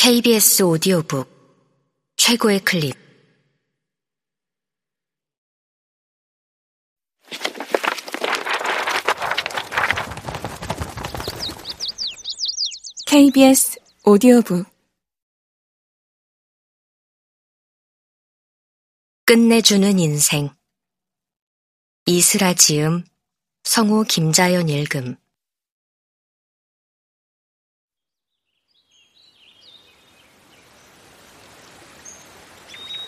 KBS 오디오북 최고의 클립. KBS 오디오북. 끝내주는 인생. 이슬아 지음 성우 김자연 읽음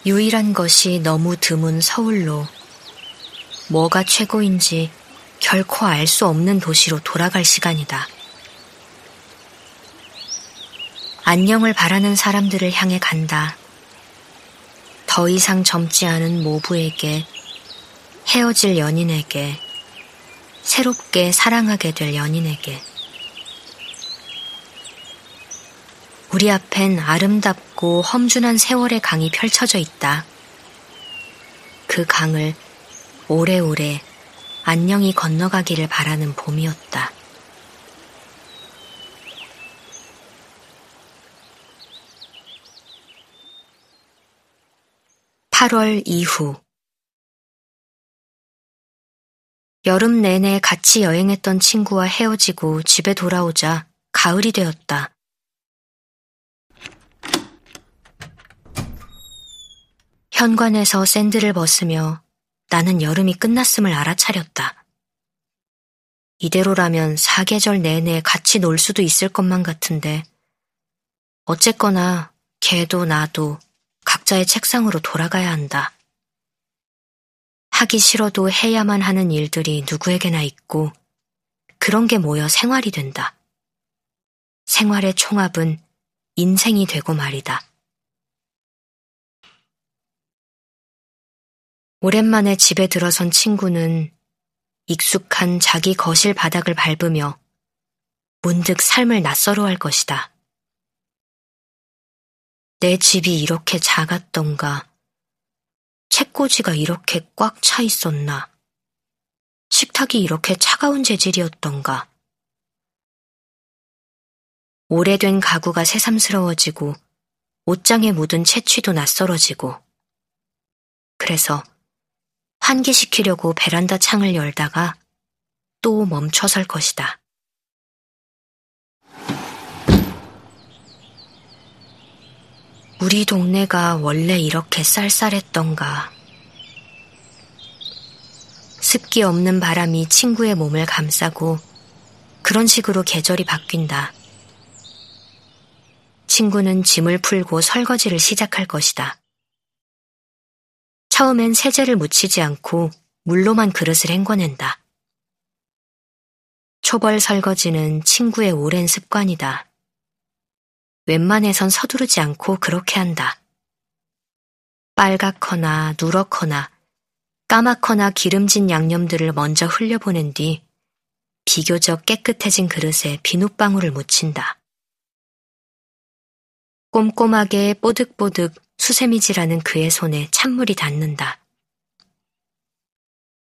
유일한 것이 너무 드문 서울로 뭐가 최고인지 결코 알 수 없는 도시로 돌아갈 시간이다. 안녕을 바라는 사람들을 향해 간다. 더 이상 젊지 않은 모부에게, 헤어질 연인에게, 새롭게 사랑하게 될 연인에게. 우리 앞엔 아름답고 험준한 세월의 강이 펼쳐져 있다. 그 강을 오래오래 안녕히 건너가기를 바라는 봄이었다. (8월) 이후 여름 내내 같이 여행했던 친구와 헤어지고 집에 돌아오자 가을이 되었다. 현관에서 샌들을 벗으며 나는 여름이 끝났음을 알아차렸다. 이대로라면 사계절 내내 같이 놀 수도 있을 것만 같은데 어쨌거나 걔도 나도 각자의 책상으로 돌아가야 한다. 하기 싫어도 해야만 하는 일들이 누구에게나 있고 그런 게 모여 생활이 된다. 생활의 총합은 인생이 되고 말이다. 오랜만에 집에 들어선 친구는 익숙한 자기 거실 바닥을 밟으며 문득 삶을 낯설어 할 것이다. 내 집이 이렇게 작았던가, 책꽂이가 이렇게 꽉 차 있었나, 식탁이 이렇게 차가운 재질이었던가, 오래된 가구가 새삼스러워지고 옷장에 묻은 채취도 낯설어지고, 그래서 환기시키려고 베란다 창을 열다가 또 멈춰 설 것이다. 우리 동네가 원래 이렇게 쌀쌀했던가. 습기 없는 바람이 친구의 몸을 감싸고 그런 식으로 계절이 바뀐다. 친구는 짐을 풀고 설거지를 시작할 것이다. 처음엔 세제를 묻히지 않고 물로만 그릇을 헹궈낸다. 초벌 설거지는 친구의 오랜 습관이다. 웬만해선 서두르지 않고 그렇게 한다. 빨갛거나 누렇거나 까맣거나 기름진 양념들을 먼저 흘려보낸 뒤 비교적 깨끗해진 그릇에 비눗방울을 묻힌다. 꼼꼼하게 뽀득뽀득 수세미지라는 그의 손에 찬물이 닿는다.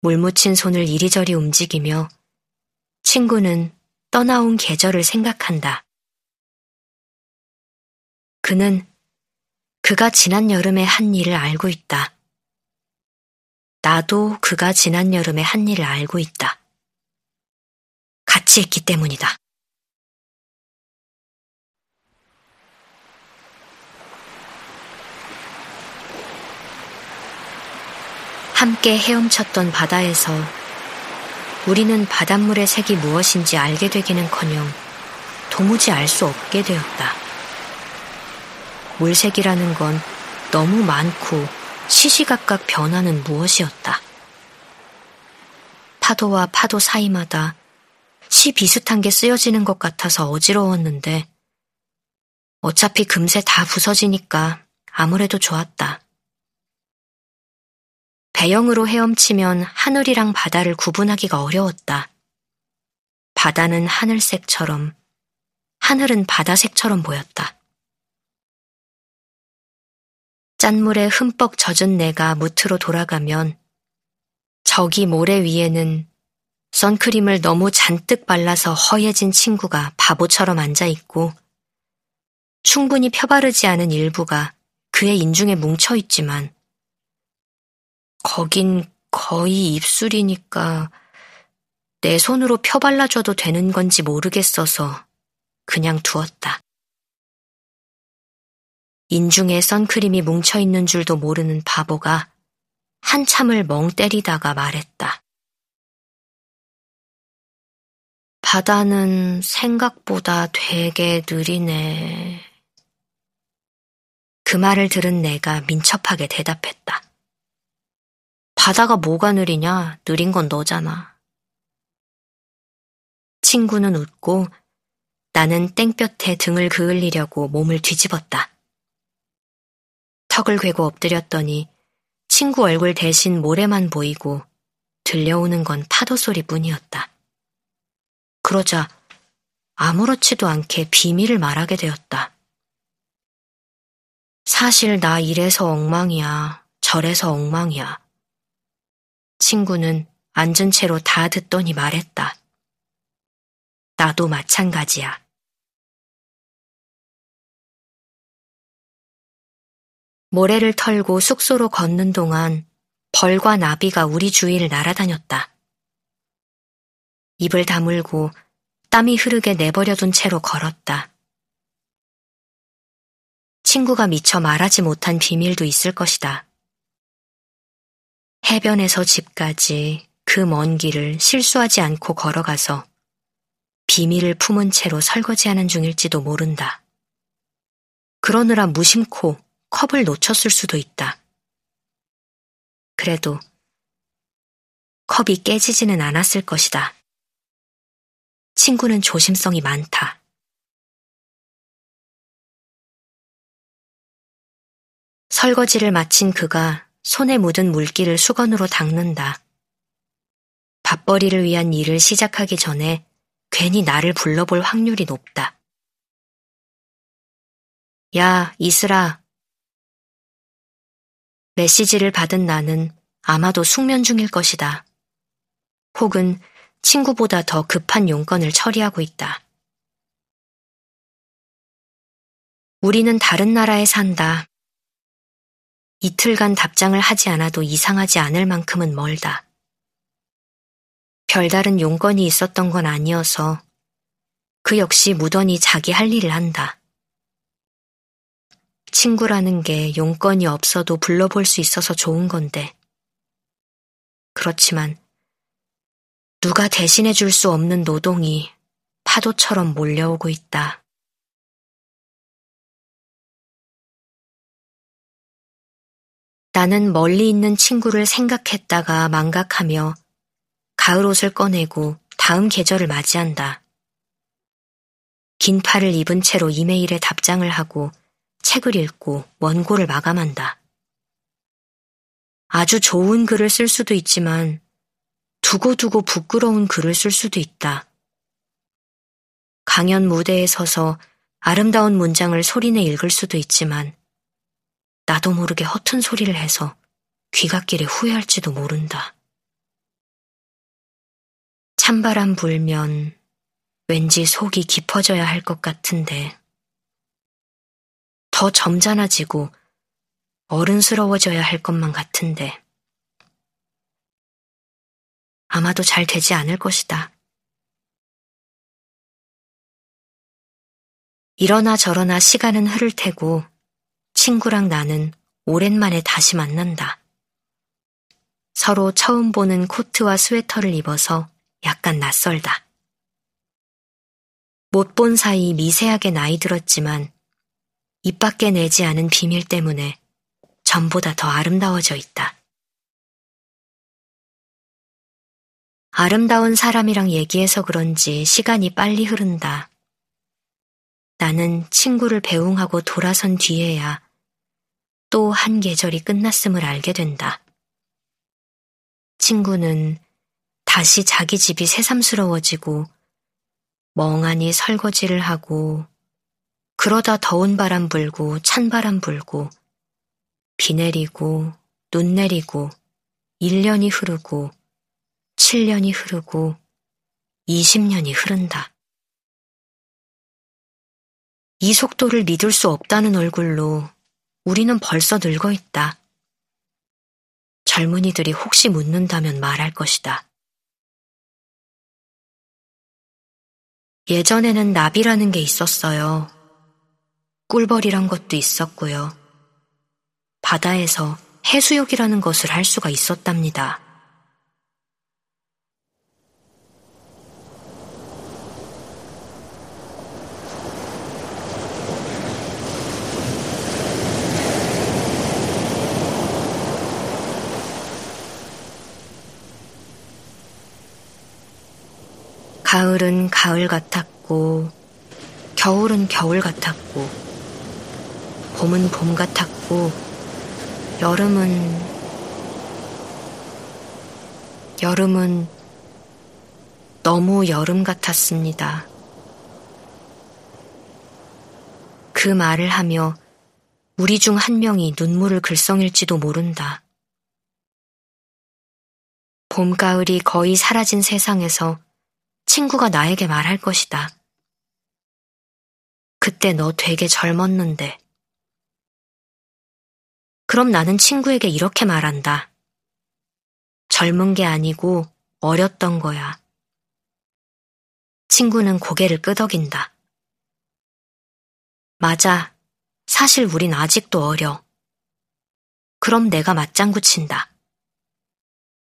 물 묻힌 손을 이리저리 움직이며 친구는 떠나온 계절을 생각한다. 그는 그가 지난 여름에 한 일을 알고 있다. 나도 그가 지난 여름에 한 일을 알고 있다. 같이 했기 때문이다. 함께 헤엄쳤던 바다에서 우리는 바닷물의 색이 무엇인지 알게 되기는커녕 도무지 알 수 없게 되었다. 물색이라는 건 너무 많고 시시각각 변하는 무엇이었다. 파도와 파도 사이마다 시 비슷한 게 쓰여지는 것 같아서 어지러웠는데 어차피 금세 다 부서지니까 아무래도 좋았다. 배영으로 헤엄치면 하늘이랑 바다를 구분하기가 어려웠다. 바다는 하늘색처럼, 하늘은 바다색처럼 보였다. 짠물에 흠뻑 젖은 내가 무트로 돌아가면 저기 모래 위에는 선크림을 너무 잔뜩 발라서 허해진 친구가 바보처럼 앉아 있고 충분히 펴바르지 않은 일부가 그의 인중에 뭉쳐 있지만 거긴 거의 입술이니까 내 손으로 펴발라줘도 되는 건지 모르겠어서 그냥 두었다. 인중에 선크림이 뭉쳐있는 줄도 모르는 바보가 한참을 멍 때리다가 말했다. 바다는 생각보다 되게 느리네. 그 말을 들은 내가 민첩하게 대답했다. 바다가 뭐가 느리냐? 느린 건 너잖아. 친구는 웃고 나는 땡볕에 등을 그을리려고 몸을 뒤집었다. 턱을 괴고 엎드렸더니 친구 얼굴 대신 모래만 보이고 들려오는 건 파도 소리뿐이었다. 그러자 아무렇지도 않게 비밀을 말하게 되었다. 사실 나 이래서 엉망이야. 저래서 엉망이야. 친구는 앉은 채로 다 듣더니 말했다. 나도 마찬가지야. 모래를 털고 숙소로 걷는 동안 벌과 나비가 우리 주위를 날아다녔다. 입을 다물고 땀이 흐르게 내버려둔 채로 걸었다. 친구가 미처 말하지 못한 비밀도 있을 것이다. 해변에서 집까지 그 먼 길을 실수하지 않고 걸어가서 비밀을 품은 채로 설거지하는 중일지도 모른다. 그러느라 무심코 컵을 놓쳤을 수도 있다. 그래도 컵이 깨지지는 않았을 것이다. 친구는 조심성이 많다. 설거지를 마친 그가 손에 묻은 물기를 수건으로 닦는다. 밥벌이를 위한 일을 시작하기 전에 괜히 나를 불러볼 확률이 높다. 야, 이슬아. 메시지를 받은 나는 아마도 숙면 중일 것이다. 혹은 친구보다 더 급한 용건을 처리하고 있다. 우리는 다른 나라에 산다. 이틀간 답장을 하지 않아도 이상하지 않을 만큼은 멀다. 별다른 용건이 있었던 건 아니어서 그 역시 무던히 자기 할 일을 한다. 친구라는 게 용건이 없어도 불러볼 수 있어서 좋은 건데. 그렇지만 누가 대신해 줄 수 없는 노동이 파도처럼 몰려오고 있다. 나는 멀리 있는 친구를 생각했다가 망각하며 가을 옷을 꺼내고 다음 계절을 맞이한다. 긴 팔을 입은 채로 이메일에 답장을 하고 책을 읽고 원고를 마감한다. 아주 좋은 글을 쓸 수도 있지만 두고두고 부끄러운 글을 쓸 수도 있다. 강연 무대에 서서 아름다운 문장을 소리내 읽을 수도 있지만 나도 모르게 허튼 소리를 해서 귀갓길에 후회할지도 모른다. 찬바람 불면 왠지 속이 깊어져야 할 것 같은데 더 점잖아지고 어른스러워져야 할 것만 같은데 아마도 잘 되지 않을 것이다. 이러나 저러나 시간은 흐를 테고 친구랑 나는 오랜만에 다시 만난다. 서로 처음 보는 코트와 스웨터를 입어서 약간 낯설다. 못 본 사이 미세하게 나이 들었지만 입 밖에 내지 않은 비밀 때문에 전보다 더 아름다워져 있다. 아름다운 사람이랑 얘기해서 그런지 시간이 빨리 흐른다. 나는 친구를 배웅하고 돌아선 뒤에야 또 한 계절이 끝났음을 알게 된다. 친구는 다시 자기 집이 새삼스러워지고 멍하니 설거지를 하고 그러다 더운 바람 불고 찬 바람 불고 비 내리고 눈 내리고 1년이 흐르고 7년이 흐르고 20년이 흐른다. 이 속도를 믿을 수 없다는 얼굴로 우리는 벌써 늙어 있다. 젊은이들이 혹시 묻는다면 말할 것이다. 예전에는 나비라는 게 있었어요. 꿀벌이란 것도 있었고요. 바다에서 해수욕이라는 것을 할 수가 있었답니다. 가을은 가을 같았고, 겨울은 겨울 같았고, 봄은 봄 같았고, 여름은, 여름은 너무 여름 같았습니다. 그 말을 하며 우리 중 한 명이 눈물을 글썽일지도 모른다. 봄, 가을이 거의 사라진 세상에서 친구가 나에게 말할 것이다. 그때 너 되게 젊었는데. 그럼 나는 친구에게 이렇게 말한다. 젊은 게 아니고 어렸던 거야. 친구는 고개를 끄덕인다. 맞아. 사실 우린 아직도 어려. 그럼 내가 맞장구 친다.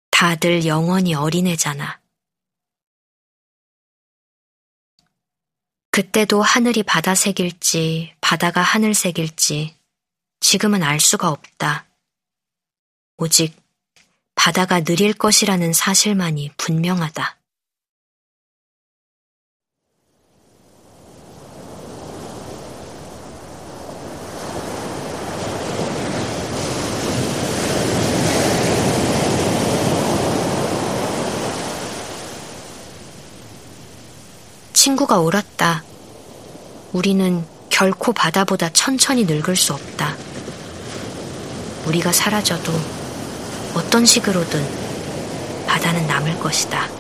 다들 영원히 어린애잖아. 그때도 하늘이 바다색일지 바다가 하늘색일지 지금은 알 수가 없다. 오직 바다가 느릴 것이라는 사실만이 분명하다. 친구가 옳았다. 우리는 결코 바다보다 천천히 늙을 수 없다. 우리가 사라져도 어떤 식으로든 바다는 남을 것이다.